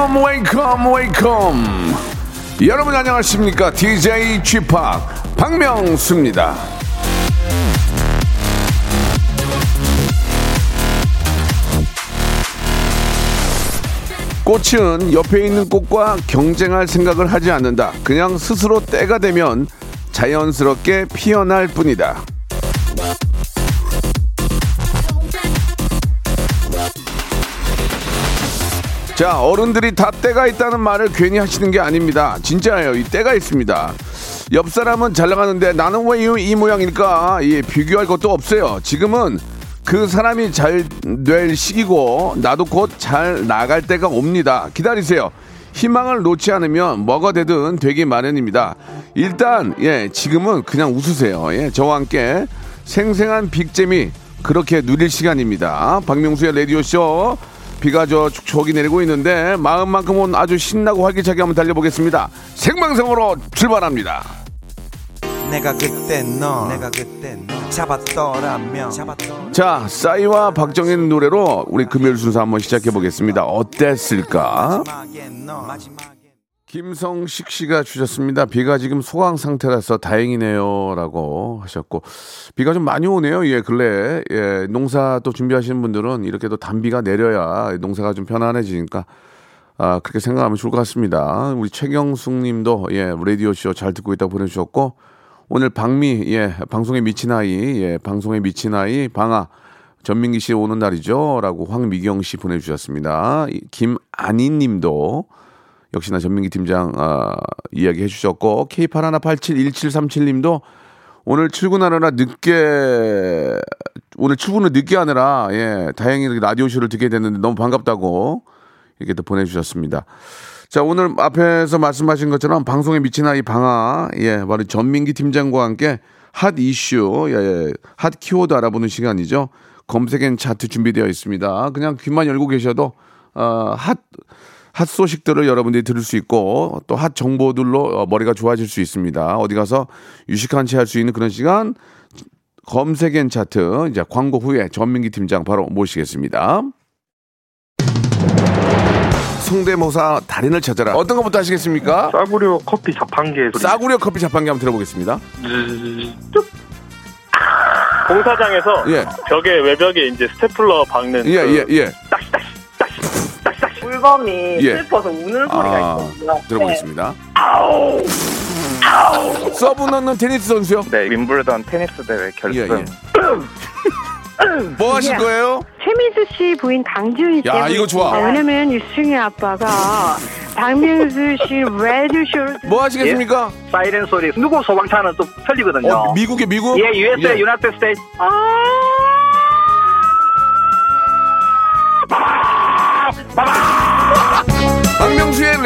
Wake up wake up wake up 여러분 안녕하십니까 DJ Chip 박명수입니다. 꽃은 옆에 있는 꽃과 경쟁할 생각을 하지 않는다. 그냥 스스로 때가 되면 자연스럽게 피어날 뿐이다. 자, 어른들이 다 때가 있다는 말을 괜히 하시는 게 아닙니다. 진짜예요. 이 때가 있습니다. 옆 사람은 잘 나가는데 나는 왜 이 모양일까? 예, 비교할 것도 없어요. 지금은 그 사람이 잘 될 시기고 나도 곧 잘 나갈 때가 옵니다. 기다리세요. 희망을 놓지 않으면 뭐가 되든 되기 마련입니다. 일단 예, 지금은 그냥 웃으세요. 예, 저와 함께 생생한 빅잼이 그렇게 누릴 시간입니다. 박명수의 라디오 쇼 비가 저 축축이 내리고 있는데 마음만큼은 아주 신나고 활기차게 한번 달려보겠습니다. 생방송으로 출발합니다. 내가 그때 너 내가 그때 너 잡았더라면 잡았더라면 자, 싸이와 박정현 노래로 우리 금요일 순서 한번 시작해 보겠습니다. 어땠을까? 마지막에 너 마지막에 김성식 씨가 주셨습니다. 비가 지금 소강 상태라서 다행이네요라고 하셨고 비가 좀 많이 오네요. 예, 근래 예, 농사 또 준비하시는 분들은 이렇게 또 단비가 내려야 농사가 좀 편안해지니까 아, 그렇게 생각하면 좋을 것 같습니다. 우리 최경숙 님도 예, 라디오 쇼 잘 듣고 있다고 보내 주셨고 오늘 박미 예, 방송에 미친 아이 예, 방송에 미친 아이 방아 전민기 씨 오는 날이죠라고 황미경 씨 보내 주셨습니다. 김안희 님도 역시나 전민기 팀장 아, 이야기 해주셨고 K81871737님도 오늘 출근하느라 늦게 오늘 출근을 늦게 하느라 예 다행히 라디오 쇼를 듣게 됐는데 너무 반갑다고 이렇게 또 보내주셨습니다. 자 오늘 앞에서 말씀하신 것처럼 방송에 미친 아이 방아 예 바로 전민기 팀장과 함께 핫 이슈 예, 핫 키워드 알아보는 시간이죠. 검색엔 차트 준비되어 있습니다. 그냥 귀만 열고 계셔도 어, 핫, 핫 소식들을 여러분들이 들을 수 있고 또 핫 정보들로 어, 머리가 좋아질 수 있습니다. 어디 가서 유식한 채 할 수 있는 그런 시간 검색엔 차트 이제 광고 후에 전민기 팀장 바로 모시겠습니다. 성대모사 달인을 찾아라. 어떤 것부터 하시겠습니까? 싸구려 커피 자판기에 소리. 싸구려 커피 자판기 한번 들어보겠습니다. 공사장에서 예. 벽에 외벽에 이제 스테플러 박는 예, 그 예, 예. 물범이 예. 슬퍼서 우는 소리가 아, 있거든요. 들어보겠습니다. 서브 넣는 테니스 선수요? 네, 윔블던 테니스 대회 결승. 예, 예. 뭐 하실 거예요? 최민수 씨 부인 강주은 씨. 야, 이거 좋아. 아, 왜냐면 유승희 아빠가 박명수 씨 라디오쇼를 뭐 하시겠습니까? 사이렌 소리. 누구 소방차는 좀 틀리거든요. 어, 미국에 미국? 예, USA, 예. United States. 박명수의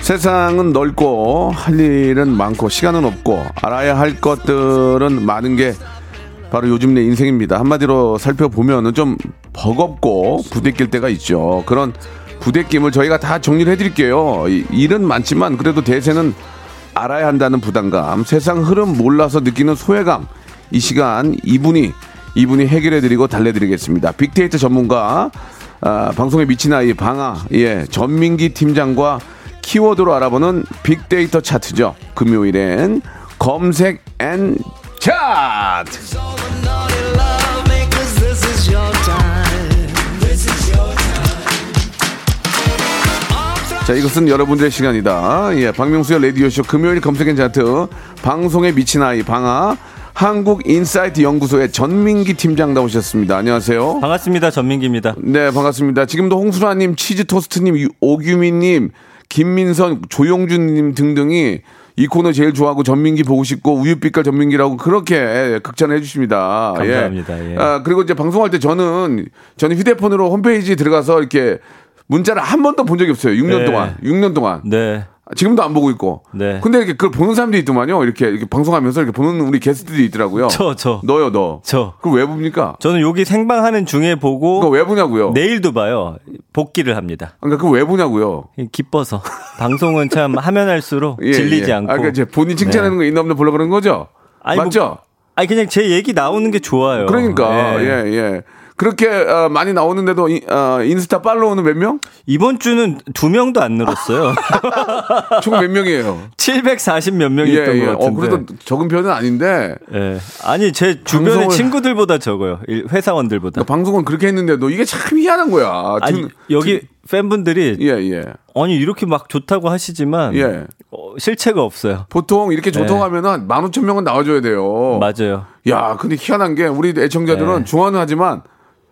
세상은 넓고 할 일은 많고 시간은 없고 알아야 할 것들은 많은 게 바로 요즘 내 인생입니다. 한마디로 살펴보면은 좀 버겁고 부대낄 때가 있죠. 그런 부대낌을 저희가 다 정리를 해드릴게요. 이- 일은 많지만 그래도 대세는 알아야 한다는 부담감, 세상 흐름 몰라서 느끼는 소외감. 이 시간 이분이 이분이 해결해드리고 달래드리겠습니다. 빅데이터 전문가 아, 방송에 미친 아이 방아 예 전민기 팀장과 키워드로 알아보는 빅데이터 차트죠. 금요일엔 검색 N 차트. 자, 이것은 여러분들의 시간이다. 예, 박명수의 라디오쇼 금요일 검색 N 차트 방송에 미친 아이 방아 한국인사이트 연구소의 전민기 팀장 나오셨습니다. 안녕하세요. 반갑습니다. 전민기입니다. 네, 반갑습니다. 지금도 홍수라님, 치즈토스트님, 유- 오규민님, 김민선, 조용준님 등등이 이 코너 제일 좋아하고 전민기 보고 싶고 우유빛깔 전민기라고 그렇게 극찬을 해주십니다. 감사합니다. 예. 아, 그리고 이제 방송할 때 저는 저는 휴대폰으로 홈페이지 들어가서 이렇게 문자를 한 번도 본 적이 없어요. 6년 네. 동안. 6년 동안. 네. 지금도 안 보고 있고. 네. 근데 이렇게 그걸 보는 사람들이 있더만요. 이렇게, 이렇게 방송하면서 이렇게 보는 우리 게스트들이 있더라고요. 저, 저. 너요, 너. 저. 그걸 왜 봅니까? 저는 여기 생방하는 중에 보고 그거 왜 보냐고요? 내일도 봐요. 복귀를 합니다. 그러니까 그거 왜 보냐고요? 기뻐서. 방송은 참 하면 할수록 예, 질리지 예. 않고. 아, 그러니까 이제 본인 칭찬하는 거 있나 없나 보려 그러는 거죠? 아니, 뭐- 맞죠? 아니 그냥 제 얘기 나오는 게 좋아요. 그러니까, 예. 예, 예. 그렇게 어, 많이 나오는데도 이- 어, 인스타 팔로우는 몇 명? 이번 주는 두 명도 안 늘었어요. 총 몇 명이에요? 740 몇 명이 예, 예. 것 어, 같은데. 그래도 적은 편은 아닌데 예. 아니 제 주변의 방송을- 친구들보다 적어요. 일- 회사원들보다. 그러니까 방송은 그렇게 했는데도 이게 참 희한한 거야. 아니 두- 여기 팬분들이 예, 예. 아니 이렇게 막 좋다고 하시지만 예. 어, 실체가 없어요. 보통 이렇게 좋다고 네. 하면은 만 오천 명은 나와줘야 돼요. 맞아요. 야, 근데 희한한 게 우리 애청자들은 네. 좋아는 하지만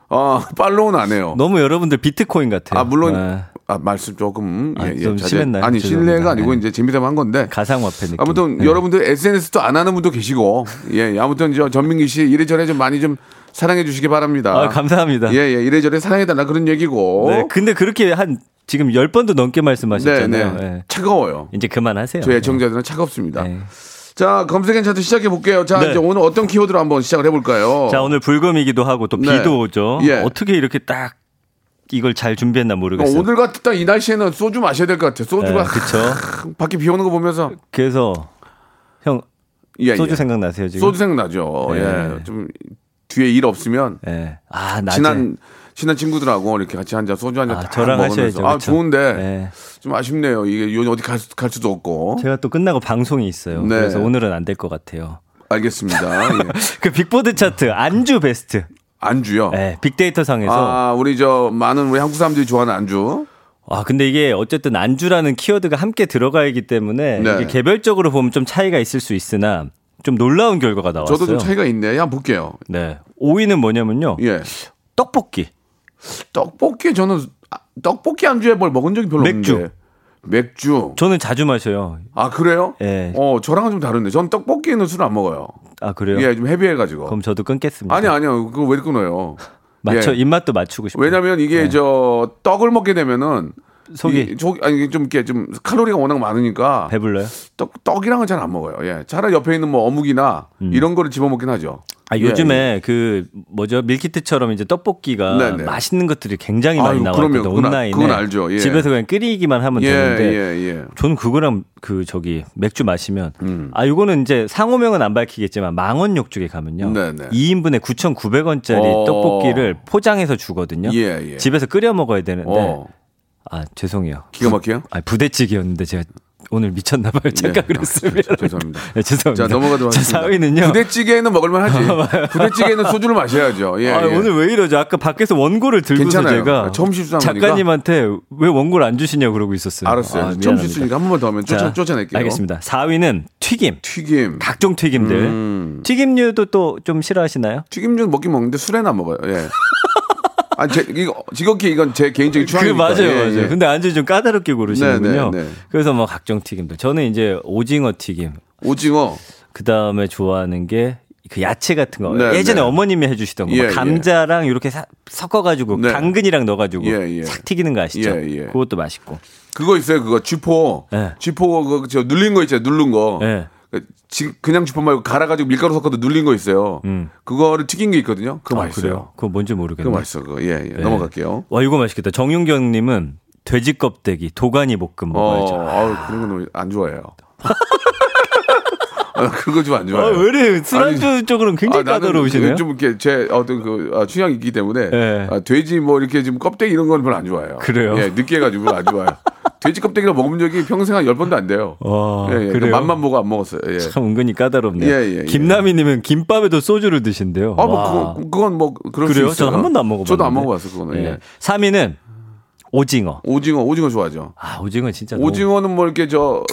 어, 팔로우는 안 해요. 너무 여러분들 비트코인 같아요. 아 물론 예. 아 말씀 조금 아, 예, 예, 좀 자제- 심했나요? 아니 죄송합니다. 실례가 아니고 네. 이제 재미삼아 한 건데 가상화폐 느낌. 아무튼 네. 여러분들 SNS도 안 하는 분도 계시고 예 아무튼 저 전민기 씨 이래저래 좀 많이 좀 사랑해 주시기 바랍니다. 아, 감사합니다. 예, 예, 이래저래 사랑해달라 그런 얘기고. 네, 근데 그렇게 한 지금 10번도 넘게 네, 말씀하셨잖아요. 네. 예. 차가워요. 이제 그만하세요. 저희 애청자들은 차갑습니다. 네. 자, 검색엔 차트 시작해 볼게요. 자, 네. 이제 오늘 어떤 키워드로 한번 시작을 해 볼까요? 자, 오늘 불금이기도 하고 또 네. 비도 오죠. 예. 어떻게 이렇게 딱 이걸 잘 준비했나 어, 모르겠어요. 오늘 같은 딱 이 날씨에는 소주 마셔야 될 것 같아요. 소주가 네, 그쵸. 하, 밖에 비 오는 거 보면서 그래서 형 예, 소주 예. 생각나세요 지금? 소주 생각나죠. 네. 예, 좀 뒤에 일 없으면 예. 아, 낮에. 친한 친한 친구들하고 이렇게 같이 한 잔 소주 한잔 아, 딱 저랑 먹으면서. 하셔야죠. 아? 좋은데 네. 좀 아쉽네요. 이게 요 어디 갈, 수- 갈 수도 없고. 제가 또 끝나고 방송이 있어요. 네. 그래서 오늘은 안 될 것 같아요. 알겠습니다. 예. 그 빅보드 차트 안주 베스트. 안주요. 네, 빅데이터 상에서 아, 우리 저 많은 우리 한국 사람들이 좋아하는 안주. 아, 근데 이게 어쨌든 안주라는 키워드가 함께 들어가기 때문에 네. 이게 개별적으로 보면 좀 차이가 있을 수 있으나 좀 놀라운 결과가 나왔어요. 저도 좀 차이가 있네. 한번 볼게요. 네. 5위는 뭐냐면요. 예. 떡볶이. 떡볶이 저는 아, 떡볶이 안주에 뭘 먹은 적이 별로 맥주. 없는데. 맥주. 저는 자주 마셔요. 아 그래요? 예. 어 저랑은 좀 다른데. 전 떡볶이는 술 안 먹어요. 아, 그래요? 예, 좀 헤비해가지고. 그럼 저도 끊겠습니다. 아니 아니요. 그거 왜 끊어요? 맞춰 예. 입맛도 맞추고 싶어요. 왜냐면 이게 네. 저 떡을 먹게 되면은 속이 이, 속 아니 좀 이렇게 좀 칼로리가 워낙 많으니까 배불러요? 떡 떡이랑은 잘 안 먹어요. 예. 차라리 옆에 있는 뭐 어묵이나 이런 거를 집어 먹긴 하죠. 아, 예, 요즘에 그 뭐죠 밀키트처럼 이제 떡볶이가 네네. 맛있는 것들이 굉장히 많이 아유, 나왔거든요. 그럼요. 그건 아- 온라인에 그건 알죠. 예. 집에서 그냥 끓이기만 하면 예, 되는데 예, 예. 저는 그거랑 그 저기 맥주 마시면 음. 아 이거는 이제 상호명은 안 밝히겠지만 망원역 쪽에 가면요. 네네. 2인분에 9,900원짜리 어. 떡볶이를 포장해서 주거든요. 예, 예. 집에서 끓여 먹어야 되는데 어. 아 죄송해요. 기가 막혀요? 아 부대찌개였는데 제가 오늘 미쳤나 봐요. 착각을 네. 했으면. 아, 죄송합니다. 네, 죄송합니다. 자 넘어가도록 자, 하겠습니다. 4위는요. 부대찌개는 먹을만 하지. 부대찌개는 소주를 마셔야죠. 예, 아, 예. 오늘 왜 이러죠? 아까 밖에서 원고를 들고서 괜찮아요. 제가 처음 실수한 작가님한테 왜 원고를 안 주시냐 그러고 있었어요. 알았어요. 아, 처음. 실수니까 한 번만 더 하면 쫓아, 자, 쫓아낼게요. 알겠습니다. 4위는 튀김. 튀김. 각종 튀김들. 음. 튀김류도 또 좀 싫어하시나요? 튀김 먹긴 먹는데 술에는 안 먹어요. 예. 아, 제, 이거, 지극히 이건 제 개인적인 그 취향이니까. 맞아요, 예, 맞아요. 예. 근데 안주 좀 까다롭게 고르시는군요. 네, 네, 네. 그래서 뭐 각종 튀김들. 저는 이제 오징어 튀김. 오징어. 그 다음에 좋아하는 게 그 야채 같은 거. 네, 예전에 네. 어머님이 해주시던 거. 예, 막 감자랑 이렇게 사- 섞어가지고 네. 당근이랑 넣어가지고 예, 예. 싹 튀기는 거 아시죠? 예, 예. 그것도 맛있고. 그거 있어요. 그거 쥐포. 예. 쥐포 그거 저 눌린 거 있잖아요. 누른 거. 예. 그 지- 그냥 쥐포 말고 갈아가지고 밀가루 섞어도 눌린 거 있어요. 음. 그거를 튀긴 게 있거든요. 그거 아, 맛있어요. 그래요? 그거 뭔지 모르겠네. 그거 맛있어. 그거. 예, 예. 넘어갈게요. 와 이거 맛있겠다. 정윤경님은 돼지 껍데기 도가니 볶음 먹어야죠. 어, 아우, 그런 거는 안 좋아해요. 아, 그거 좀안 아, 좋아해요. 왜 이래? 술안주 쪽으로는 굉장히 아, 까다로우시네요. 좀 이렇게 제 어떤 그 아, 취향이 있기 때문에 예. 아, 돼지 뭐 이렇게 지금 껍데기 이런 건 별로 안 좋아해요. 그래요? 예, 느끼해가지고 안 좋아요. 돼지 껍데기를 먹은 적이 평생 한 열 번도 안 돼요. 와, 예, 예. 그래요? 맛만 보고 안 먹었어요. 예. 참 은근히 까다롭네요. 예, 예, 예. 김남희 님은 김밥에도 소주를 드신대요. 아, 뭐 와. 그거, 그건 뭐 그럴 그래요? 저는 한 번도 안 먹어봤는데. 저도 안 먹어봤어 그거는. 예. 예. 3위는 오징어. 오징어, 오징어 좋아하죠. 아, 오징어 진짜 너무- 오징어는 뭐 이렇게 저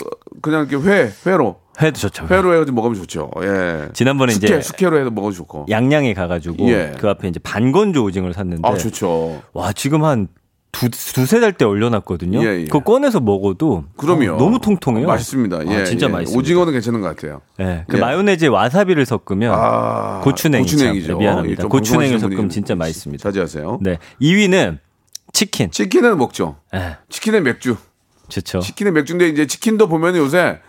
그냥 이렇게 회, 회로, 회도 좋죠. 회 로 해가지고 먹으면 좋죠. 예. 지난번에 숙회, 이제 숙회로 해서 먹어도 좋고. 양양에 가가지고 예. 그 앞에 이제 반건조 오징어를 샀는데 아 좋죠. 와 지금 한 두, 두세 달 때 올려놨거든요. 예, 예. 그거 꺼내서 먹어도 그럼요. 어, 너무 통통해요. 맛있습니다. 예, 아, 진짜 예. 맛있습니다. 오징어는 괜찮은 것 같아요. 예, 그 예. 마요네즈에 와사비를 섞으면 아, 고추냉이 참, 고추냉이죠. 네, 미안합니다. 예, 고추냉이를 방송하시는 섞으면 진짜 맛있습니다. 자제하세요. 네, 2위는 치킨. 치킨은 먹죠. 예, 치킨에 맥주. 좋죠. 치킨에 맥주인데 이제 치킨도 보면 요새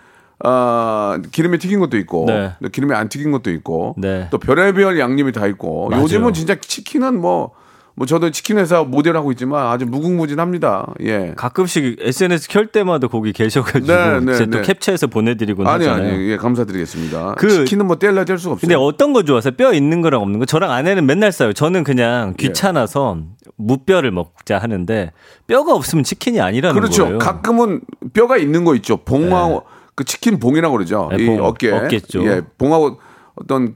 어, 기름에 튀긴 것도 있고 네. 또 기름에 안 튀긴 것도 있고 네. 또 별의별 양념이 다 있고 맞아요. 요즘은 진짜 치킨은 뭐, 뭐 저도 치킨 회사 모델 하고 있지만 아주 무궁무진합니다. 예. 가끔씩 SNS 켤 때마다 거기 계셔가지고 네, 네, 제가 또 네. 캡처해서 보내드리곤 아니 하잖아요. 아니 예 감사드리겠습니다. 그- 치킨은 뭐 뗄래 뗄 수가 없어요. 근데 어떤 거 좋아하세요? 뼈 있는 거랑 없는 거? 저랑 아내는 맨날 싸요. 저는 그냥 예. 귀찮아서 무뼈를 먹자 하는데 뼈가 없으면 치킨이 아니라는 그렇죠. 거예요. 가끔은 뼈가 있는 거 있죠. 봉하고 그 치킨 봉이라고 그러죠. 네, 이 봉, 어깨. 어깨 쪽. 예, 봉하고 어떤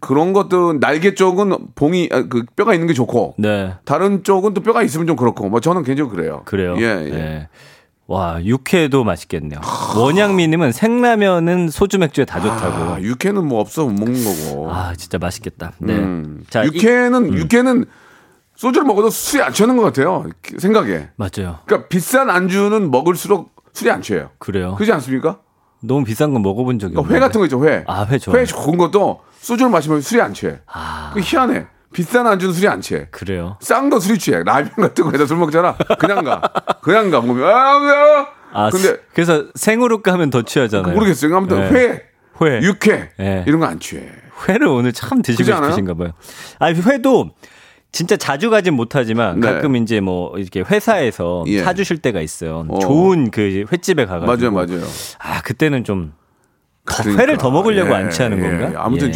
그런 것도 날개 쪽은 봉이 아, 그 뼈가 있는 게 좋고 네, 다른 쪽은 또 뼈가 있으면 좀 그렇고 뭐 저는 개인적으로 그래요. 그래요. 예, 예. 네. 와, 육회도 맛있겠네요. 원양미님은 생라면은 소주 맥주에 다 좋다고. 아, 육회는 뭐 없어 못 먹는 거고. 아, 진짜 맛있겠다. 네. 음. 자, 이- 음. 육회는 육회는 소주를 먹어도 술이 안 취하는 것 같아요. 생각에. 맞아요. 그러니까 비싼 안주는 먹을수록 술이 안 취해요. 그래요. 그렇지 않습니까? 너무 비싼 거 먹어본 적이 그러니까 없는데. 회 같은 거 있죠, 회. 아, 회 좋아요. 회 좋은 것도 소주를 마시면 술이 안 취해. 아, 그 희한해. 비싼 안주는 술이 안 취해. 그래요. 싼 거 술이 취해. 라면 같은 거에다 술 먹잖아. 그냥 가. 그냥 가. 보면 아? 아, 근데 그래서 생으로 까면 더 취하잖아요. 모르겠어요. 아무튼 네. 회, 회. 육회 네. 이런 거 안 취해. 회를 오늘 참 드시고? 싶으신가 봐요. 아, 회도 진짜 자주 가진 못하지만 네. 가끔 이제 뭐 이렇게 회사에서 예. 사주실 때가 있어요. 어. 좋은 그 횟집에 가가지고. 맞아요, 맞아요. 아, 그때는 좀더 그러니까. 회를 더 먹으려고 예, 안 취하는 예. 건가? 아무튼 예.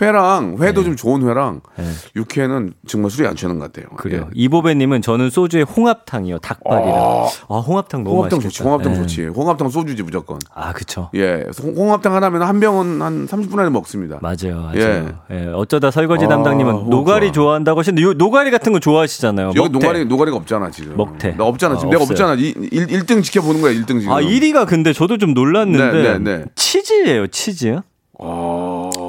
회랑 회도 좀 좋은 회랑 예. 육회는 정말 술이 안 취하는 것 같아요. 그래요. 예. 이보배님은 저는 소주에 홍합탕이요. 닭발이랑. 아, 홍합탕 너무 홍합탕 맛있겠다. 좋지. 홍합탕 예. 좋지. 홍합탕 소주지 무조건. 아, 그쵸. 예. 홍- 홍합탕 하나면 한 병은 한 30분 안에 먹습니다. 맞아요, 맞아요. 예. 예. 어쩌다 설거지 아, 담당님은 노가리 좋아. 좋아 한다고 하시는데 요 노가리 같은 거 좋아하시잖아요. 여기 먹태. 노가리 노가리가 없잖아 지금. 먹태. 나 없잖아. 지금 아, 내가 없어요. 없잖아. 이, 1, 1등 지켜보는 거야. 1등 지금. 아, 1위가 근데 저도 좀 놀랐는데 네, 네, 네. 치즈예요, 치즈. 아,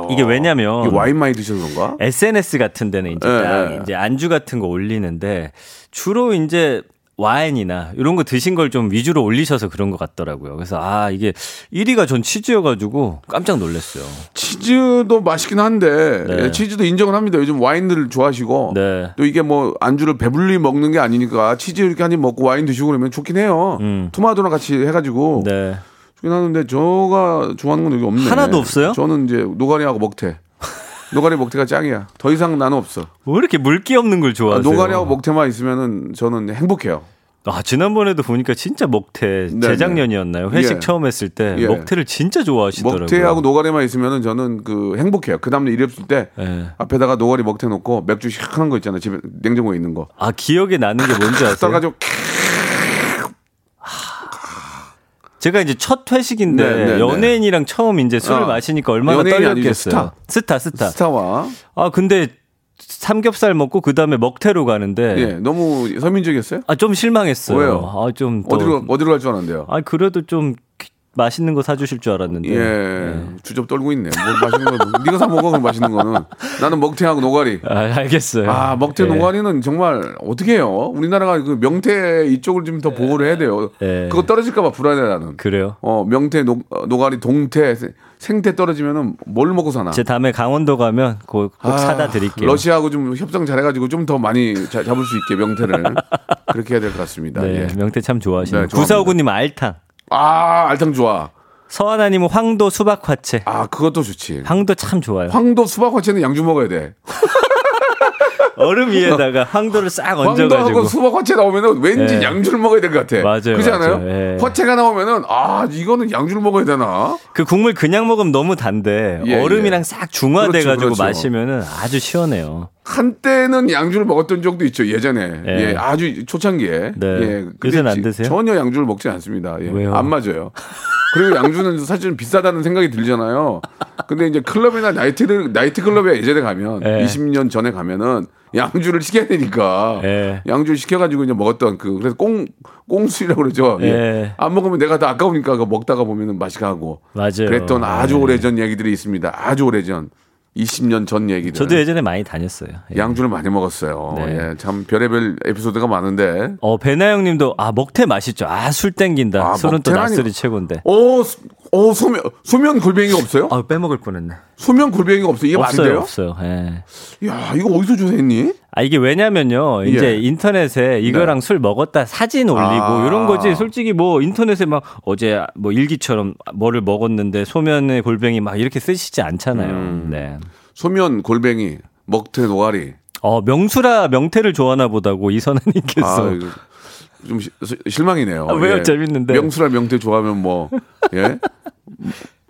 이게 왜냐면 이게 와인 많이 드셔서 그런가? SNS 같은 데는 이제 네. 이제 안주 같은 거 올리는데 주로 이제 와인이나 이런 거 드신 걸 좀 위주로 올리셔서 그런 것 같더라고요. 그래서 아 이게 1위가 전 치즈여가지고 깜짝 놀랐어요. 치즈도 맛있긴 한데 네. 예, 치즈도 인정을 합니다. 요즘 와인들을 좋아하시고 네. 또 이게 뭐 안주를 배불리 먹는 게 아니니까 치즈 이렇게 한 입 먹고 와인 드시고 그러면 좋긴 해요. 음. 토마토랑 같이 해가지고 네. 좋긴 하는데 저가 좋아하는 건 여기 없네. 하나도 없어요? 저는 이제 노가리하고 먹태. 노가리 먹태가 짱이야. 더 이상 나는 없어. 왜 이렇게 물기 없는 걸 아, 좋아하세요? 노가리하고 먹태만 있으면은 저는 행복해요. 아, 지난번에도 보니까 진짜 먹태 네, 재작년이었나요? 회식 예. 처음 했을 때 예. 먹태를 진짜 좋아하시더라고요. 먹태하고 노가리만 있으면은 저는 그 행복해요. 그 다음날 일 없을 때 예. 앞에다가 노가리 먹태 놓고 맥주 시원한 거 있잖아요. 집에 냉장고에 있는 거. 아 기억에 나는 게 뭔지 아세요? 떠가지고 제가 이제 첫 회식인데 네, 네, 네. 연예인이랑 처음 이제 술을 아, 마시니까 얼마나 떨렸겠어요. 스타 스타. 스타와 아 근데 삼겹살 먹고 그 다음에 먹태로 가는데 예 너무 서민적이었어요? 아 좀 실망했어요. 왜요? 아좀 어디로 어디로 갈 줄 알았는데요? 아 그래도 좀 맛있는 거 사주실 줄 알았는데. 예 주접 떨고 있네. 뭐 맛있는 거 네가 사 먹어 그럼 맛있는 거는 나는 먹태하고 노가리. 아, 알겠어요. 아 먹태 예. 노가리는 정말 어떻게 해요? 우리나라가 그 명태 이쪽을 좀 더 보호를 해야 돼요. 예. 그거 떨어질까봐 불안해 나는. 그래요? 어 명태 노, 어, 노가리 동태 세- 생태 떨어지면은 뭘 먹고 사나? 제 다음에 강원도 가면 꼭, 꼭 아, 사다 드릴게요. 러시아하고 좀 협상 잘해가지고 좀 더 많이 자- 잡을 수 있게 명태를 그렇게 해야 될 것 같습니다. 네, 예. 명태 참 좋아하시네요. 네. 구사오구님 알탕. 아 알탕 좋아. 서하나님은 황도 수박 화채. 아 그것도 좋지. 황도 참 좋아요. 황도 수박 화채는 양주 먹어야 돼. 얼음 위에다가 황도를 싹 얹어가지고. 황도하고 수박 화채 나오면은 왠지 예. 양주를 먹어야 될 것 같아. 맞아요, 그렇지 않아요? 맞아요. 예. 화채가 나오면은 아 이거는 양주를 먹어야 되나? 그 국물 그냥 먹으면 너무 단데 예, 얼음이랑 예. 싹 중화돼가지고 그렇죠, 그렇죠. 마시면은 아주 시원해요. 한때는 양주를 먹었던 적도 있죠 예전에 예. 예, 아주 초창기에 네. 예, 요새는 안 지- 드세요? 전혀 양주를 먹지 않습니다 예. 왜요? 안 맞아요 그리고 양주는 사실 비싸다는 생각이 들잖아요 근데 이제 클럽이나 나이트 나이트 클럽에 예전에 가면 예. 20년 전에 가면은 양주를 시켜야 되니까 예. 양주를 시켜가지고 이제 먹었던 그 그래서 꽁 꽁술이라고 그러죠. 예. 예. 안 먹으면 내가 다 아까우니까 먹다가 보면은 맛이 가고. 맞아요. 그랬던 아주 예. 오래전 얘기들이 있습니다. 아주 오래전 20년 전 얘기들. 저도 예전에 많이 다녔어요. 예. 양주를 많이 먹었어요. 네. 예, 참 별의별 에피소드가 많은데. 어, 배나영님도 아 먹태 맛있죠. 아 술 땡긴다. 아, 술은 또 먹태라니- 낮술이 최고인데. 오, 수- 오 소면 소면 골뱅이가 없어요? 아 빼먹을 뻔했네. 소면 골뱅이가 없어. 이게 없어요, 돼요? 없어요. 예. 야, 이거 어디서 조사했니? 아 이게 왜냐면요. 이제 예. 인터넷에 이거랑 술 먹었다 사진 올리고 아. 이런 거지. 솔직히 뭐 인터넷에 막 어제 뭐 일기처럼 뭐를 먹었는데 소면에 골뱅이 막 이렇게 쓰시지 않잖아요. 음. 네. 소면 골뱅이, 먹태 노가리. 어 명수라 명태를 좋아하나 보다고 이선아님께서. 아, 좀 시- 시- 실망이네요. 아, 왜요? 재밌는데. 명수라 명태 좋아하면 뭐 예?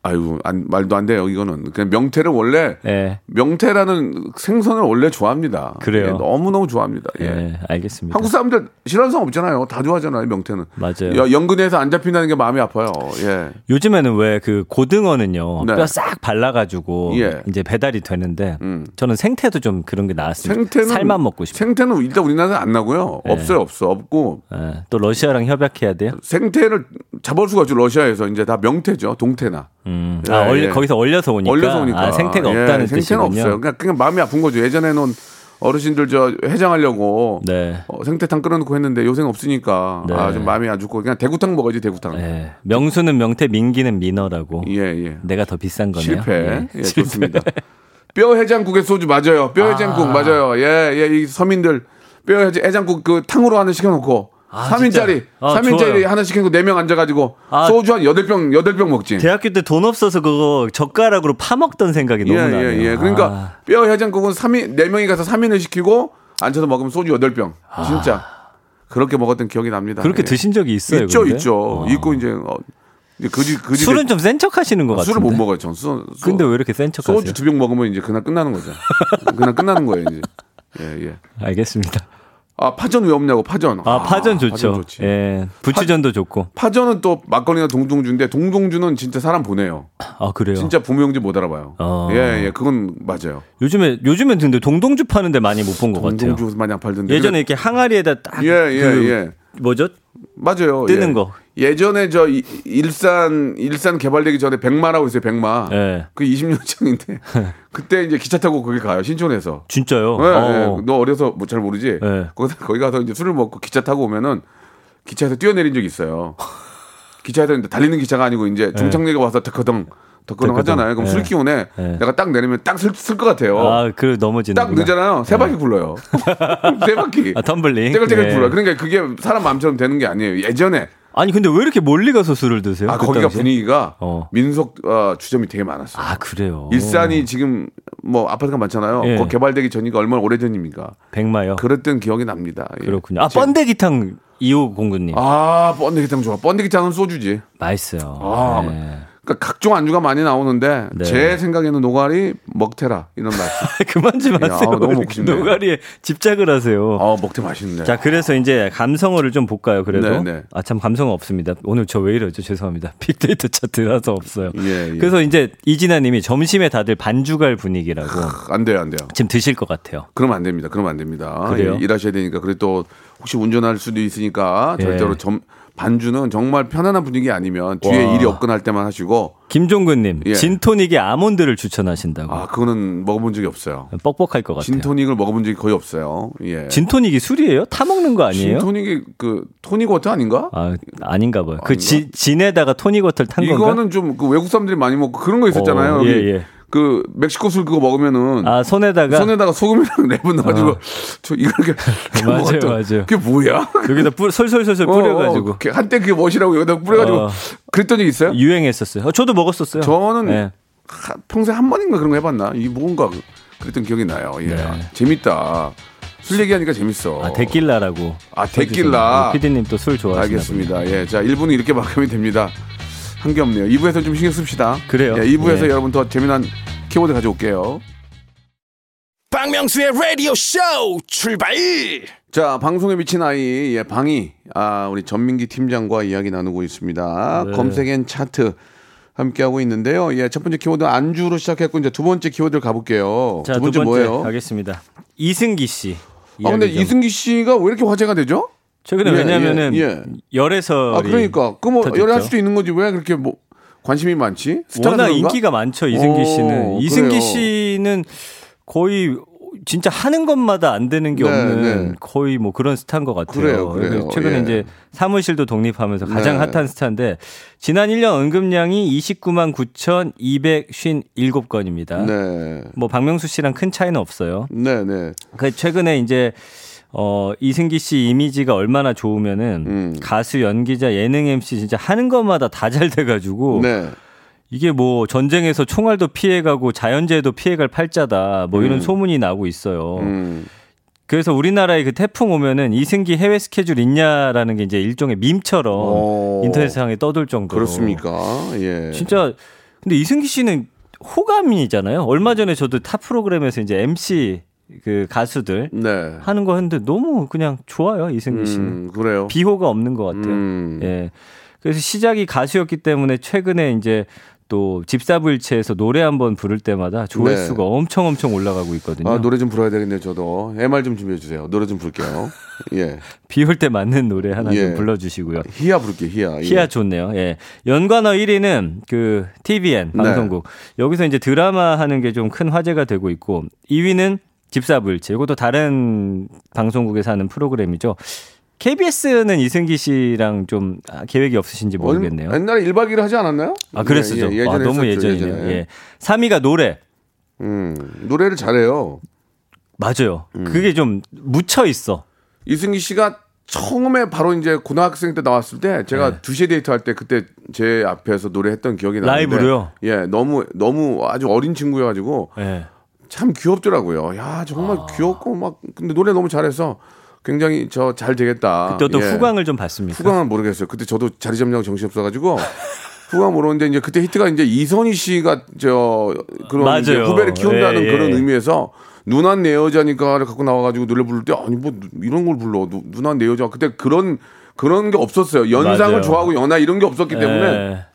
아유, 안, 말도 안 돼요. 이거는 그냥 명태를 원래 예. 명태라는 생선을 원래 좋아합니다. 그래요? 예, 너무 너무 좋아합니다. 예. 예, 알겠습니다. 한국 사람들 싫어하는 사람 없잖아요. 다 좋아하잖아요. 명태는. 맞아요. 야, 연근에서 안 잡힌다는 게 마음이 아파요. 예. 요즘에는 왜 그 고등어는요 네. 뼈싹 발라가지고 예. 이제 배달이 되는데 음. 저는 생태도 좀 그런 게 나왔습니다. 생태는 살만 먹고 싶어요. 생태는 일단 우리나라에 안 나고요. 네. 없어요, 없어. 없고 예, 또 러시아랑 협약해야 돼요. 생태를 잡을 수가 없죠. 러시아에서 이제 다 명태죠. 동태나. 음. 예, 아, 얼- 예. 거기서 얼려서 오니까. 얼려서 오니까. 아, 생태가 예, 없다는 생태는 뜻이군요. 없어요. 그냥 그냥 마음이 아픈 거죠. 예전에는 어르신들 저 해장하려고 네. 어, 생태탕 끓여놓고 했는데 요새는 없으니까 네. 아, 좀 마음이 안 좋고 그냥 대구탕 먹어야지 대구탕. 예, 예. 명수는 명태, 민기는 민어라고. 예. 내가 더 비싼 거네요. 실패. 예, 실패. 좋습니다. 뼈 해장국에 소주 맞아요. 뼈 해장국 맞아요. 예, 예, 이 서민들 뼈 해장- 해장국 그 탕으로 하나 시켜놓고 아, 3인짜리, 진짜? 아, 3인짜리 좋아요. 하나 시켜놓고 4명 앉아가지고 아. 소주 한 8병, 8병 먹지. 대학교 때 돈 없어서 그거 젓가락으로 파먹던 생각이 예, 너무 나네요. 예, 예. 그러니까 아, 뼈 해장국은 3인, 4명이 가서 3인을 시키고 앉아서 먹으면 소주 8병. 진짜. 그렇게 먹었던 기억이 납니다. 아. 그렇게 예. 드신 적이 있어요? 있죠, 근데? 있죠. 어. 있고 이제, 어, 그지, 그지. 술은 좀 센 척 하시는 것 같은데. 술을 못 먹어요, 전. 수, 수, 근데 왜 이렇게 센 척 하세요? 소주 두 병 먹으면 이제 그날 끝나는 거죠. 그날 끝나는 거예요, 이제. 예, 예. 알겠습니다. 아, 파전 왜 없냐고, 파전. 아, 파전 좋죠. 좋지. 예. 부추전도 좋고. 파전은 또 막걸리나 동동주인데 동동주는 진짜 사람 보내요. 아, 그래요? 진짜 부모용지 못 알아봐요. 어. 예, 예, 그건 맞아요. 요즘에, 요즘엔 근데 동동주 파는데 많이 못 본 것 같아요. 동동주 마냥 팔던데. 예전에 이렇게 항아리에다 딱. 예, 예, 그 예. 뭐죠? 맞아요. 뜨는 예. 거. 예전에 저 이- 일산 일산 개발되기 전에 백마라고 있어요. 백마. 예. 그 20년 전인데 그때 이제 기차 타고 거기 가요. 신촌에서. 진짜요? 예, 어. 예. 너 어려서 뭐 잘 모르지. 예. 거기 거기 가서 이제 술을 먹고 기차 타고 오면은 기차에서 뛰어내린 적이 있어요. 기차에서 이제 달리는 기차가 아니고 이제 중창역에 와서 덕커덩 덕커덩. 하잖아요. 그럼 예. 술 기운에 예. 내가 딱 내리면 딱쓸것 같아요. 아, 그 넘어지는. 딱 늦잖아요. 세 바퀴 굴러요. 세 바퀴. 아, 텀블링. 떼글떼글 예. 굴러요. 그러니까 그게 사람 마음처럼 되는 게 아니에요. 예전에 아니, 근데 왜 이렇게 멀리 가서 술을 드세요? 아 그 거기가 당시에? 분위기가 어. 민속 어, 주점이 되게 많았어요. 아, 그래요. 일산이 지금 뭐 아파트가 많잖아요. 예. 그 개발되기 전이가 얼마나 오래전입니까? 백마요. 그랬던 기억이 납니다. 예. 그렇군요. 아, 제- 번데기탕 2호 공구님. 아 번데기탕 좋아. 번데기탕은 소주지. 맛있어요. 아, 네. 그러니까 각종 안주가 많이 나오는데 네. 제 생각에는 노가리, 먹태라 이런 맛. 그만 좀 야, 하세요. 너무 왜 먹고 싶네. 노가리에 집착을 하세요. 아 먹태 맛있네. 자, 그래서 이제 감성어를 좀 볼까요, 그래도? 네, 네. 아, 참, 감성어 없습니다. 오늘 저 왜 이러죠? 죄송합니다. 빅데이터 차트라서 없어요. 예, 예. 그래서 이제 이진아 님이 점심에 다들 반주갈 분위기라고 안 돼요, 안 돼요. 지금 드실 것 같아요. 그러면 안 됩니다. 그러면 안 됩니다. 그래요? 예, 일하셔야 되니까. 그리고 또 혹시 운전할 수도 있으니까 예. 절대로 점, 반주는 정말 편안한 분위기 아니면 뒤에 와. 일이 없거나 할 때만 하시고 김종근 님, 예. 진토닉에 아몬드를 추천하신다고. 아 그거는 먹어본 적이 없어요. 뻑뻑할 것 같아요. 진토닉을 먹어본 적이 거의 없어요. 예. 진토닉이 술이에요? 타 먹는 거 아니에요? 진토닉이 그 토닉 워터 아닌가? 아, 아닌가 봐요. 그 아닌가? 지, 진에다가 토닉워터를 탄 건가? 이거는 좀 그 외국 사람들이 많이 먹고 그런 거 있었잖아요. 어, 여기 예, 예. 그 멕시코 술 그거 먹으면은 아, 손에다가 손에다가 소금이랑 레몬을 넣어가지고 어. 저 이거 이렇게 맞아요, 먹었던 맞아요. 그게 뭐야? 여기다 뿌, 솔솔솔솔 어, 뿌려가지고 어, 그 한때 그게 멋이라고 여기다 뿌려가지고 어. 그랬던 적 있어요? 유행했었어요. 어, 저도 먹었었어요. 저는 예. 하- 평소에 한 번인가 그런 거 해봤나? 이게 뭔가 그랬던 기억이 나요. 예. 네. 재밌다. 술 얘기하니까 재밌어. 아, 데킬라라고. 아, 데킬라. 피디님 또 술 좋아하시나 알겠습니다. 예. 자, 1부는 이렇게 마감이 됩니다. 한 게 없네요. 2부에서 좀 신경 씁시다. 그래요. 예, 2부에서 예. 여러분 더 재미난 키워드 가져올게요. 박명수의 라디오 쇼 출발 자, 방송에 미친 아이, 예, 방이, 아, 우리 전민기 팀장과 이야기 나누고 있습니다. 네. 검색엔 차트. 함께하고 있는데요. 예, 첫 번째 키워드 안주로 시작했고 이제 두 번째 키워드를 가볼게요. 자, 두 번째, 번째 뭐예요? 가겠습니다. 이승기 씨. 아, 근데 좀. 이승기 씨가 왜 이렇게 화제가 되죠? 최근에 예, 왜냐면은 예, 예. 열애설이 아, 그러니까. 그뭐. 열할 수도 있는 거지 왜 그렇게 뭐 관심이 많지? 워낙? 인기가 많죠 이승기 오, 씨는 이승기 그래요. 씨는 거의 진짜 하는 것마다 안 되는 게 네, 없는 네. 거의 뭐 그런 스타인 것 같아요. 그래요, 그래요. 최근에 예. 이제 사무실도 독립하면서 가장 네. 핫한 스타인데 지난 1년 언급량이 29만 9,257건입니다. 네. 뭐 박명수 씨랑 큰 차이는 없어요. 네, 네. 그 최근에 이제 어 이승기 씨 이미지가 얼마나 좋으면은 음. 가수, 연기자, 예능 MC 진짜 하는 것마다 다 잘 돼가지고 네. 이게 뭐 전쟁에서 총알도 피해가고 자연재해도 피해갈 팔자다 뭐 이런 음. 소문이 나고 있어요. 음. 그래서 우리나라에 그 태풍 오면은 이승기 해외 스케줄 있냐라는 게 이제 일종의 밈처럼 어. 인터넷상에 떠돌 정도로 그렇습니까? 예. 진짜 근데 이승기 씨는 호감이잖아요. 얼마 전에 저도 타 프로그램에서 이제 MC 그 가수들 네. 하는 거 했는데 너무 그냥 좋아요 이승기 씨는 음, 그래요. 비호가 없는 것 같아요. 음. 예. 그래서 시작이 가수였기 때문에 최근에 이제 또 집사부일체에서 노래 한번 부를 때마다 조회수가 엄청 엄청 올라가고 있거든요. 네. 아, 노래 좀 불러야 되겠네요, 저도. MR 좀 준비해 주세요. 노래 좀 부를게요. 예. 비 올 때 맞는 노래 하나 예. 좀 불러 주시고요. 희야 부를게요, 희야. 예. 희야 좋네요. 예. 연관어 1위는 그 TVN 네. 방송국. 여기서 이제 드라마 하는 게 좀 큰 화제가 되고 있고 2위는 집사부일체. 이것도 다른 방송국에서 하는 프로그램이죠. KBS는 이승기 씨랑 좀 아, 계획이 없으신지 모르겠네요. 얼- 옛날에 1박 2일 하지 않았나요? 아, 그랬었죠. 예, 예, 아, 너무 예전이네요. 예전에. 예. 3위가 노래. 음, 노래를 잘해요. 맞아요. 음. 그게 좀 묻혀 있어. 이승기 씨가 처음에 바로 이제 고등학생 때 나왔을 때 제가 네. 두 2시에 데이트 할 때 그때 제 앞에서 노래했던 기억이 나는데 라이브로요? 예, 너무 너무 아주 어린 친구여 가지고 예. 참 귀엽더라고요. 야, 정말 아. 귀엽고 막 근데 노래 너무 잘해서 굉장히 저 잘 되겠다. 그때 어떤 예. 후광을 좀 봤습니까? 후광은 모르겠어요. 그때 저도 자리 잡냐고 정신 없어가지고 후광 모르는데 이제 그때 히트가 이제 이선희 씨가 저 그런 후배를 키운다는 예, 예. 그런 의미에서 누난 내 여자니까를 갖고 나와가지고 노래 부를 때 아니 뭐 이런 걸 불러 누, 누난 내 여자 그때 그런 그런 게 없었어요. 연상을 맞아요. 좋아하고 연하 이런 게 없었기 때문에 예.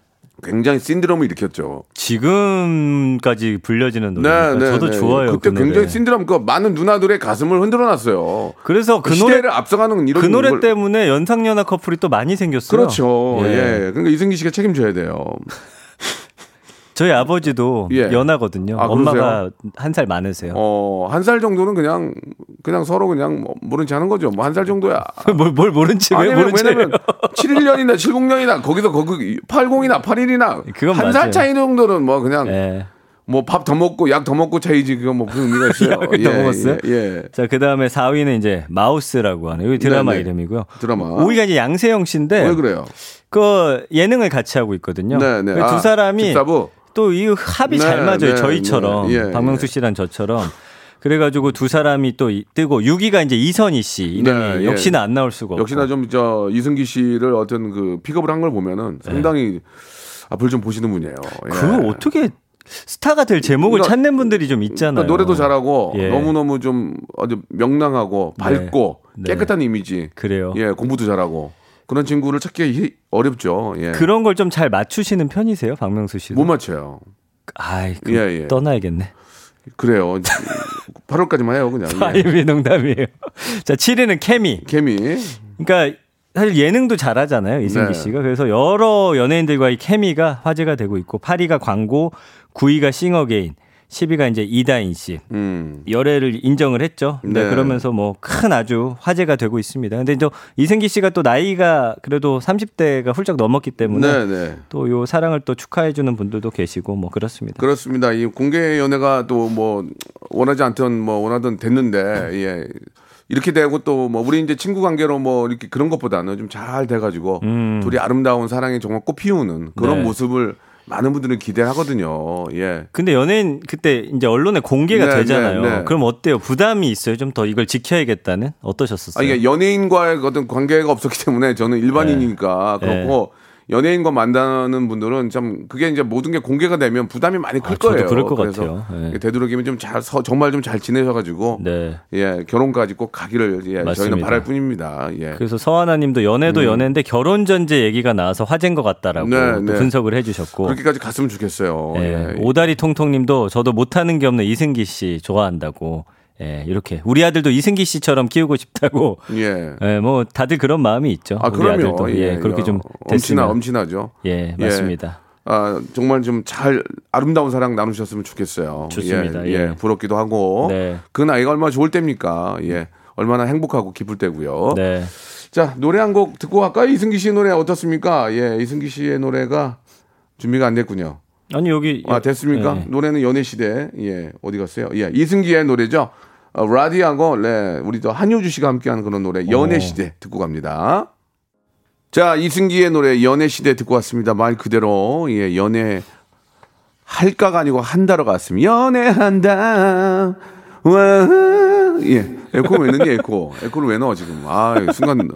굉장히 신드롬을 일으켰죠. 지금까지 불려지는 노래니까 네, 네, 저도 네. 좋아요. 그때 그 노래. 굉장히 신드롬 그 많은 누나들의 가슴을 흔들어놨어요. 그래서 그 노래 시대를 앞서가는 이런 그 노래 걸- 때문에 연상연하 커플이 또 많이 생겼어요. 그렇죠. 예. 예. 그러니까 이승기 씨가 책임져야 돼요. 저희 아버지도 예. 연하거든요. 아, 엄마가 한 살 많으세요. 어, 한 살 정도는 그냥, 그냥 서로 그냥 뭐 모른 체 하는 거죠. 뭐 한 살 정도야. 뭘, 뭘 모른 척, 왜 아니, 모른 척. 왜냐면 71년이나 70년이나 거기서 거기 80이나 81이나 그건 한. 살 차이 정도는 뭐 그냥 예. 뭐밥 더 먹고 약 더 먹고 차이지 그거 뭐 무슨 의미가 있어요. 약을 더 먹었어요? 예, 예. 자, 그 다음에 4위는 이제 마우스라고 하는, 여기 드라마 네, 네. 이름이고요. 드라마. 5위가 이제 양세형 씨인데, 왜 그래요? 그 예능을 같이 하고 있거든요. 네, 네. 그두 아, 사람이 집사부? 또 이 합이 잘 네, 맞아요. 네, 저희처럼. 네. 예, 박명수 예. 씨랑 저처럼. 그래가지고 두 사람이 또 이- 뜨고 6위가 이제 이선희 씨 이름이 네, 예. 역시나 안 나올 수가 없고. 역시나 좀 저 이승기 씨를 어떤 그 픽업을 한 걸 보면은 상당히 앞을 좀 보시는 분이에요. 예. 네. 그거 어떻게 스타가 될 제목을 그러니까- 찾는 분들이 좀 있잖아요. 그러니까 노래도 잘하고 예. 너무너무 좀 아주 명랑하고 밝고 네. 깨끗한 이미지. 그래요. 예, 공부도 잘하고 그런 친구를 찾기 히- 어렵죠. 예. 그런 걸 좀 잘 맞추시는 편이세요, 박명수 씨도? 못 맞춰요. 아이, 그 예, 예. 떠나야겠네. 그래요. 8월까지만 해요, 그냥. 예. 아이비 농담이에요. 자, 7위는 케미. 케미. 그러니까 사실 예능도 잘하잖아요, 이승기 네. 씨가. 그래서 여러 연예인들과의 케미가 화제가 되고 있고 8위가 광고, 9위가 싱어게인, 10위가 이제 이다인 씨. 음. 열애를 인정을 했죠. 네. 네. 그러면서 뭐 큰 아주 화제가 되고 있습니다. 근데 저 이승기 씨가 또 나이가 그래도 30대가 훌쩍 넘었기 때문에 네, 네. 또 요 사랑을 또 축하해 주는 분들도 계시고 뭐 그렇습니다. 그렇습니다. 이 공개 연애가 또 뭐 원하지 않던 뭐 원하던 됐는데 예. 이렇게 되고 또 뭐 우리 이제 친구 관계로 뭐 이렇게 그런 것보다는 좀 잘 돼가지고 음. 둘이 아름다운 사랑이 정말 꽃 피우는 그런 네. 모습을 많은 분들은 기대하거든요. 예. 근데 연예인 그때 이제 언론에 공개가 네, 되잖아요. 네, 네. 그럼 어때요? 부담이 있어요? 좀 더 이걸 지켜야겠다는? 어떠셨었어요? 아, 이게 연예인과의 어떤 관계가 없었기 때문에 저는 일반인이니까 네. 그렇고 연예인과 만나는 분들은 참 그게 이제 모든 게 공개가 되면 부담이 많이 클 아, 거예요. 그럴 것 같아요. 예. 되도록이면 좀 잘 정말 좀 잘 지내셔가지고 네. 예 결혼까지 꼭 가기를 예, 저희는 맞습니다. 바랄 뿐입니다. 예. 그래서 서하나님도 연애도 음. 연애인데 결혼 전제 얘기가 나와서 화제인 것 같다라고 네, 또 네. 분석을 해주셨고. 그렇게까지 갔으면 좋겠어요. 예, 예. 오다리 통통님도 저도 못하는 게 없는 이승기 씨 좋아한다고. 예, 이렇게 우리 아들도 이승기 씨처럼 키우고 싶다고. 예. 예, 뭐 다들 그런 마음이 있죠. 아 우리 그럼요. 아들도 예, 그렇게 좀 엄친아 됐으면. 엄친하죠. 예, 맞습니다. 아 정말 좀 잘 아름다운 사랑 나누셨으면 좋겠어요. 좋습니다. 예, 예. 예, 부럽기도 하고 네. 그 나이가 얼마나 좋을 때입니까? 예, 얼마나 행복하고 기쁠 때고요. 네. 자 노래 한 곡 듣고 갈까요? 이승기 씨의 노래 어떻습니까? 예, 이승기 씨의 노래가 준비가 안 됐군요. 아니 여기 아 됐습니까? 예. 노래는 연애 시대. 예, 어디 갔어요? 예, 이승기의 노래죠. 어, 라디하고 네, 우리 또 한효주 씨가 함께하는 그런 노래 연애 어. 시대 듣고 갑니다. 자, 이승기의 노래 연애 시대 듣고 왔습니다. 말 그대로 예, 연애 할까가 아니고 한다로 갔습니다. 연애한다. 와, 예, 에코 왜 넣니 에코? 에코를 왜 넣어 지금? 아, 순간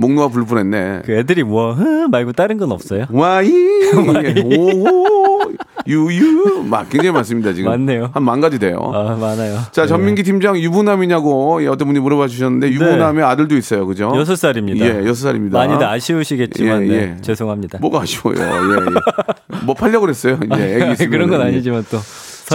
목 놓아 불 뻔했네. 그 애들이 뭐 흐, 말고 다른 건 없어요? 와이, 예, 오, 유유, 막 굉장히 많습니다 지금. 많네요. 한 만 가지 돼요. 아 많아요. 자, 전민기 팀장 유부남이냐고 예, 어떤 분이 물어봐 주셨는데 유부남의 아들도 있어요, 그죠? 네. 여섯 살입니다. 예, 여섯 살입니다. 많이들 아쉬우시겠지만 예, 네, 예. 죄송합니다. 뭐가 아쉬워요. 예, 예. 뭐 팔려고 그랬어요. 이제 애기 있으면. 그런 건 예. 아니지만 또 자,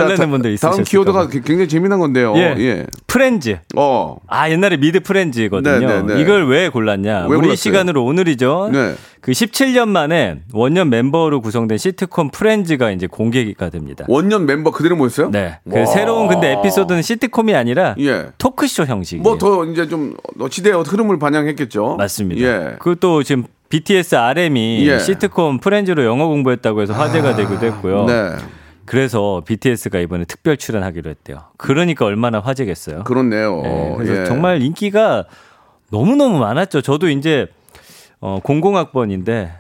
설레는 다- 분들 있으셨을 다음 키워드가 거고. 굉장히 재미난 건데요. 예. 예. 프렌즈. 어. 아 옛날에 미드 프렌즈거든요. 네, 네, 네. 이걸 왜 골랐냐? 왜 우리 골랐어요? 시간으로 오늘이죠. 네. 그 17년 만에 원년 멤버로 구성된 시트콤 프렌즈가 이제 공개가 됩니다. 원년 멤버 그대로 모였어요? 네. 그 와. 새로운 근데 에피소드는 시트콤이 아니라 예. 토크쇼 형식이에요. 뭐더 이제 좀 어, 시대의 흐름을 반영했겠죠. 맞습니다. 예. 그것도 지금 BTS RM이 예. 시트콤 프렌즈로 영어 공부했다고 해서 화제가 되기도 했고요. 네. 그래서 BTS가 이번에 특별 출연하기로 했대요. 그러니까 얼마나 화제겠어요. 그렇네요. 네, 그래서 예. 정말 인기가 너무너무 많았죠. 저도 이제 어, 공공학번인데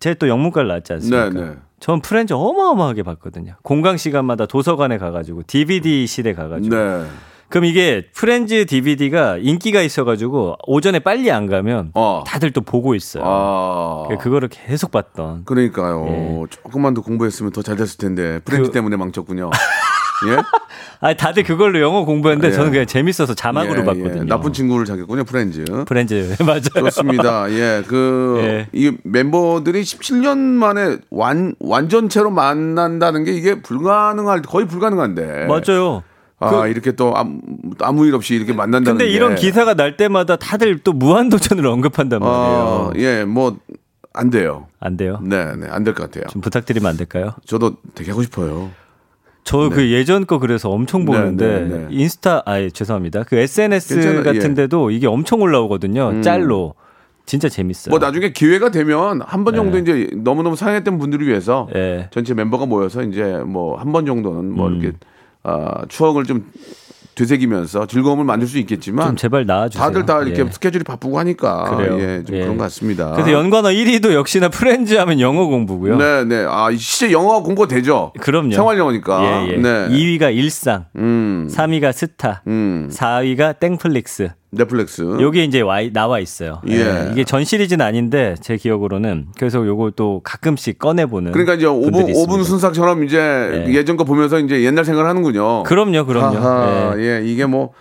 제 또 영문과를 나왔지 않습니까? 네, 네. 전 프렌즈 어마어마하게 봤거든요. 공강 시간마다 도서관에 가가지고 DVD 실에 가가지고. 네. 그럼 이게 프렌즈 DVD가 인기가 있어가지고 오전에 빨리 안 가면 어. 다들 또 보고 있어요. 아. 그거를 계속 봤던. 그러니까요. 예. 조금만 더 공부했으면 더 잘 됐을 텐데 프렌즈 그- 때문에 망쳤군요. 예? 아 다들 그걸로 영어 공부했는데 예. 저는 그냥 재밌어서 자막으로 예, 봤거든요. 예. 나쁜 친구를 사귀었군요, 프렌즈. 프렌즈 맞아요. 좋습니다. 예, 그, 예. 이 멤버들이 17년 만에 완, 완전체로 만난다는 게 이게 불가능할, 거의 불가능한데. 맞아요. 아, 이렇게 또 아무, 아무 일 없이 이렇게 만난다는 근데 게. 이런 기사가 날 때마다 다들 또 무한도전을 언급한단 말이에요. 어, 예, 뭐, 안 돼요. 안 돼요? 네, 네, 안 될 것 같아요. 좀 부탁드리면 안 될까요? 저도 되게 하고 싶어요. 저그 예전 거 그래서 엄청 보는데 네, 네, 네. 인스타 아 죄송합니다. 그 SNS 괜찮아요. 같은데도 이게 엄청 올라오거든요. 음. 짤로 진짜 재밌어요. 뭐 나중에 기회가 되면 한 번 정도 네. 이제 너무 너무 사랑했던 분들을 위해서 예. 전체 멤버가 모여서 이제 뭐 한 번 정도는 뭐 음. 이렇게 아, 추억을 좀 되새기면서 즐거움을 만들 수 있겠지만 좀 제발 나와주세요. 다들 다 이렇게 예. 스케줄이 바쁘고 하니까 그래요. 예, 좀 예. 그런 것 같습니다. 그래서 연관어 1위도 역시나 프렌즈 하면 영어 공부고요. 네, 네. 아, 진짜 영어가 공부가 되죠. 그럼요. 생활 영어니까. 예, 예. 네. 2위가 일상, 음. 3위가 스타, 음. 4위가 땡플릭스. 넷플릭스. 요게 이제 와, 나와 있어요. 예. 예, 이게 전 시리즈는 아닌데 제 기억으로는 그래서 요걸 또 가끔씩 꺼내 보는. 그러니까 이제 5분, 분들이 5분 있습니다. 순삭처럼 이제 예. 예전 거 보면서 이제 옛날 생각을 하는군요. 그럼요, 그럼요. 예. 예, 이게 뭐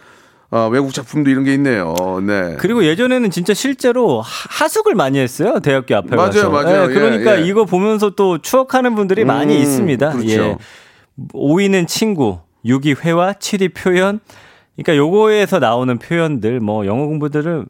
어, 외국 작품도 이런 게 있네요. 네. 그리고 예전에는 진짜 실제로 하- 하숙을 많이 했어요. 대학교 앞에 맞아요, 가서. 맞아요. 예, 그러니까 예, 예. 이거 보면서 또 추억하는 분들이 많이 음, 있습니다. 그렇죠. 예. 5위는 친구, 6위 회화, 7위 표현. 그러니까 요거에서 나오는 표현들 뭐 영어 공부들을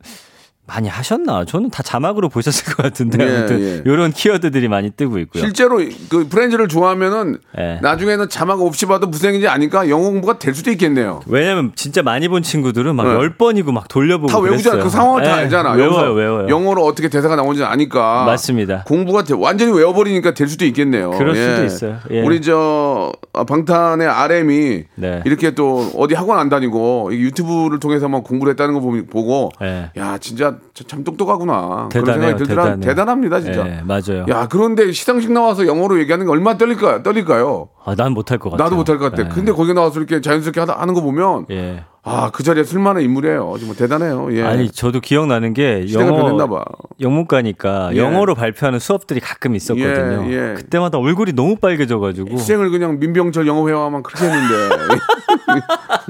많이 하셨나? 저는 다 자막으로 보셨을 것 같은데 예, 아무튼 예. 요런 키워드들이 많이 뜨고 있고요. 실제로 그 프렌즈를 좋아하면은 예. 나중에는 자막 없이 봐도 무슨 얘기인지 아니까 영어 공부가 될 수도 있겠네요. 왜냐면 진짜 많이 본 친구들은 막 네. 열 번이고 막 돌려보고 다 외우잖아. 그 상황을 다 예, 알잖아. 외워요, 외워요. 영어로 어떻게 대사가 나오는지 아니까. 맞습니다. 공부가 돼- 완전히 외워버리니까 될 수도 있겠네요. 그럴 수도 있어요. 예. 우리 저 아, 방탄의 RM이 네. 이렇게 또 어디 학원 안 다니고 이 유튜브를 통해서 만 공부를 했다는 거 보고 예. 야 진짜 저- 참 똑똑하구나 그런 대단해요, 생각이 들더라. 대단해요. 대단합니다 진짜. 예, 맞아요. 야 그런데 시상식 나와서 영어로 얘기하는 게 얼마나 떨릴까요? 떨릴까요? 아, 난 못할 것 같아요. 나도 못할 것 같아. 예. 근데 거기 나와서 이렇게 자연스럽게 하다, 하는 거 보면 예. 아, 그 자리에 쓸만한 인물이에요. 정말 대단해요. 예. 아니 저도 기억나는 게 영어. 영문과니까 예. 영어로 발표하는 수업들이 가끔 있었거든요. 예, 예. 그때마다 얼굴이 너무 빨개져 가지고 희생을 그냥 민병철 영어 회화만 그렇게 했는데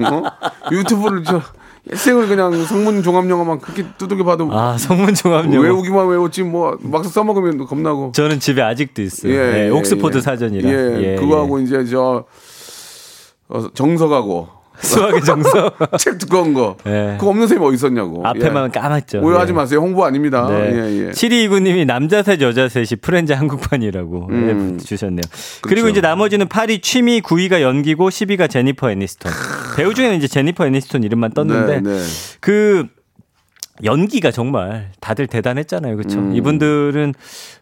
어? 유튜브를 저 희생을 그냥 성문 종합 영어만 그렇게 두들겨 봐도 아 성문 종합 영어 외우기만 외웠지 뭐 막상 써먹으면 겁나고 저는 집에 아직도 있어요. 예, 네, 예, 옥스포드 예. 사전이라. 예, 그거하고 이제 저 어, 정석하고 수학의 정서 책 두꺼운 거 예. 그거 없는 셈이 어디 있었냐고 앞에만 예. 까맣죠. 오해하지 예. 마세요 홍보 아닙니다 네. 예, 예. 7229님이 남자 셋 여자 셋이 프렌즈 한국판이라고 음. 예, 주셨네요. 그렇죠. 그리고 이제 나머지는 8위 취미, 9위가 연기고 10위가 제니퍼 애니스톤. 배우 중에는 이제 제니퍼 애니스톤 이름만 떴는데 네, 네. 그 연기가 정말 다들 대단했잖아요. 그렇죠? 음. 이분들은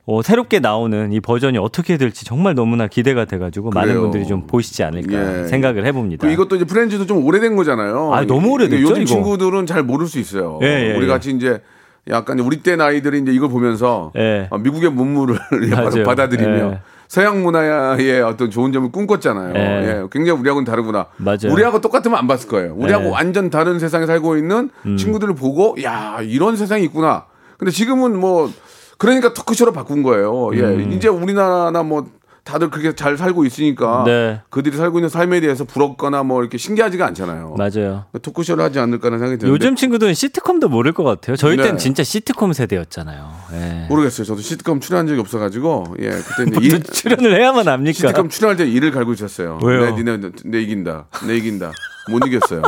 어, 새롭게 나오는 이 버전이 어떻게 될지 정말 너무나 기대가 돼 가지고 많은 그래요. 분들이 좀 보시지 않을까 예. 생각을 해 봅니다. 그 이것도 이제 프렌즈도 좀 오래된 거잖아요. 아, 너무 오래됐죠, 요즘 이거? 친구들은 잘 모를 수 있어요. 예, 예, 우리 예. 같이 이제 약간 우리 때 나이들이 이제 이걸 보면서 예. 아, 미국의 문물을. 받아들이며 예. 서양 문화의 어떤 좋은 점을 꿈꿨잖아요. 예. 예, 굉장히 우리하고는 다르구나. 맞아요. 우리하고 똑같으면 안 봤을 거예요. 우리하고 예. 완전 다른 세상에 살고 있는 음. 친구들을 보고 야 이런 세상이 있구나. 근데 지금은 뭐 그러니까 토크쇼로 바꾼 거예요. 예, 음. 이제 우리나라나 뭐 다들 그렇게 잘 살고 있으니까 네. 그들이 살고 있는 삶에 대해서 부럽거나 뭐 이렇게 신기하지가 않잖아요. 맞아요. 토크쇼를 하지 않을까라는 생각이 드는데 요즘 친구들은 시트콤도 모를 것 같아요. 저희 네. 때는 진짜 시트콤 세대였잖아요. 예. 모르겠어요. 저도 시트콤 출연한 적이 없어가지고 예 그때 일, 출연을 해야만 합니까? 시트콤 출연할 때 일을 갈고 있었어요. 왜요? 내, 니네 내 이긴다. 내 이긴다. 못 이겼어요.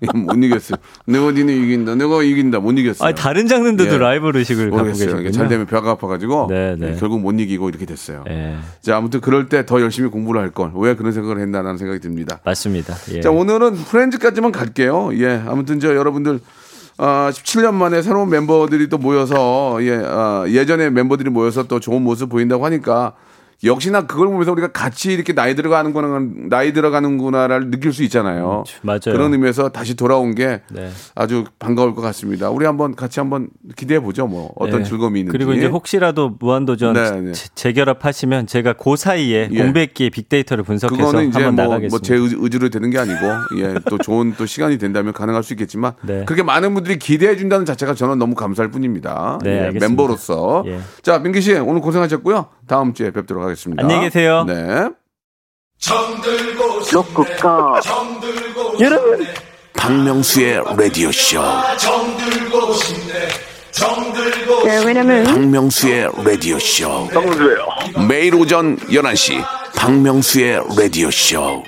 못 이겼어요. 내가 니네 이긴다. 내가 이긴다. 못 이겼어요. 아니, 다른 장르인데도 예. 라이벌 의식을 갖고 계시군요. 잘 되면 벼가 아파가지고 네, 네. 예, 결국 못 이기고 이렇게 됐어요. 예, 자 아무튼 그럴 때 더 열심히 공부를 할 걸. 왜 그런 생각을 했나라는 생각이 듭니다. 맞습니다. 예. 자 오늘은 프렌즈까지만 갈게요. 예, 아무튼 저 여러분들 아, 17년 만에 새로운 멤버들이 또 모여서 예, 아, 예전에 멤버들이 모여서 또 좋은 모습 보인다고 하니까 역시나 그걸 보면서 우리가 같이 이렇게 나이 들어가는구나 나이 들어가는구나를 느낄 수 있잖아요. 맞아요. 그런 의미에서 다시 돌아온 게 네. 아주 반가울 것 같습니다. 우리 한번 같이 한번 기대해 보죠. 뭐 어떤 네. 즐거움이 있는지. 그리고 이제 혹시라도 무한도전 네, 네. 재- 재결합하시면 제가 그 사이에 예. 공백기의 빅데이터를 분석해서 그거는 이제 한번 뭐 나가겠습니다. 제 의지로 되는 게 아니고 예, 또 좋은 또 시간이 된다면 가능할 수 있겠지만 네. 그렇게 많은 분들이 기대해 준다는 자체가 저는 너무 감사할 뿐입니다. 네, 예. 멤버로서 예. 자 민기 씨 오늘 고생하셨고요. 다음 주에 뵙도록 하겠습니다. 안녕히 계세요. 네. 로쿠꺼 여러분 박명수의 라디오 쇼. 네, 왜냐면 박명수의 라디오 쇼. 성수예요. 매일 오전 11시 박명수의 라디오 쇼.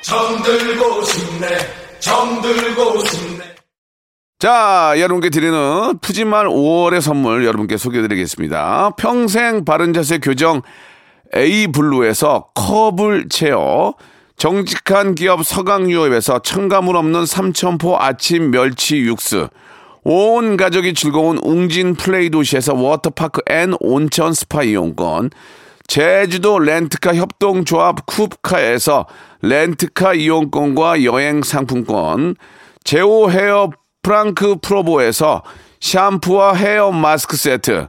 자, 여러분께 드리는 푸짐한 5월의 선물 여러분께 소개해드리겠습니다. 평생 바른 자세 교정 에이블루에서 커블체어 정직한 기업 서강유업에서 첨가물 없는 삼천포 아침 멸치 육수 온 가족이 즐거운 웅진 플레이 도시에서 워터파크 and 온천 스파 이용권 제주도 렌트카 협동조합 쿱카에서 렌트카 이용권과 여행 상품권 제오 헤어 프랑크 프로보에서 샴푸와 헤어 마스크 세트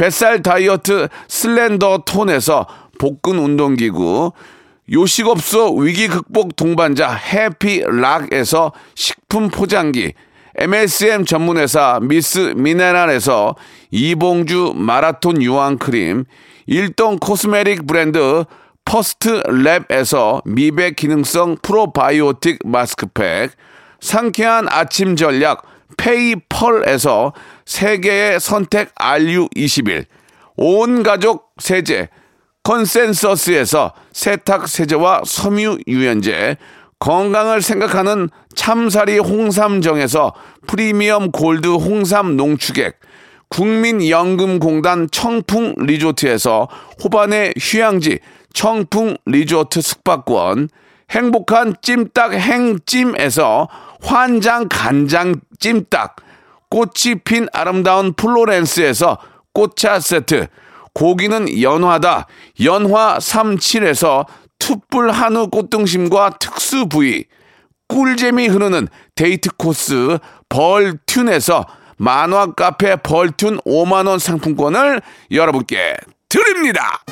뱃살 다이어트 슬렌더 톤에서 복근 운동기구, 요식업소 위기 극복 동반자 해피락에서 식품 포장기, MSM 전문회사 미스 미네랄에서 이봉주 마라톤 유황크림, 일동 코스메틱 브랜드 퍼스트 랩에서 미백 기능성 프로바이오틱 마스크팩, 상쾌한 아침 전략 페이펄에서 세계의 선택 RU21 온 가족 세제 컨센서스에서 세탁 세제와 섬유 유연제 건강을 생각하는 참사리 홍삼정에서 프리미엄 골드 홍삼 농축액 국민연금공단 청풍 리조트에서 호반의 휴양지 청풍 리조트 숙박권 행복한 찜닭 행찜에서 환장 간장 찜닭 꽃이 핀 아름다운 플로렌스에서 꽃차 세트 고기는 연화다 연화 37에서 툭불 한우 꽃등심과 특수 부위 꿀잼이 흐르는 데이트 코스 벌튠에서 만화 카페 벌튠 5만원 상품권을 여러분께 드립니다.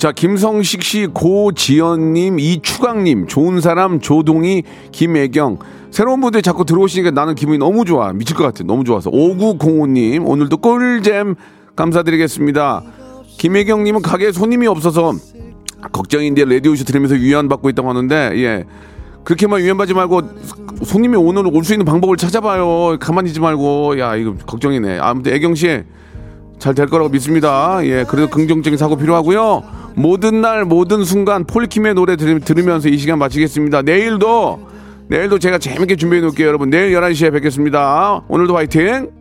자, 김성식 씨, 고지연님, 이추강님, 좋은 사람, 조동희, 김애경. 새로운 분들이 자꾸 들어오시니까 나는 기분이 너무 좋아. 미칠 것 같아. 너무 좋아서. 5905님, 오늘도 꿀잼 감사드리겠습니다. 김혜경님은 가게에 손님이 없어서 걱정인데 라디오쇼 들으면서 위안받고 있다고 하는데, 예. 그렇게만 위안받지 말고 손님이 오늘 올 수 있는 방법을 찾아봐요. 가만히 있지 말고. 야, 이거 걱정이네. 아무튼 애경 씨, 잘 될 거라고 믿습니다. 예, 그래도 긍정적인 사고 필요하고요. 모든 날, 모든 순간 폴킴의 노래 들, 들으면서 이 시간 마치겠습니다. 내일도, 내일도 제가 재밌게 준비해 놓을게요. 여러분, 내일 11시에 뵙겠습니다. 오늘도 화이팅!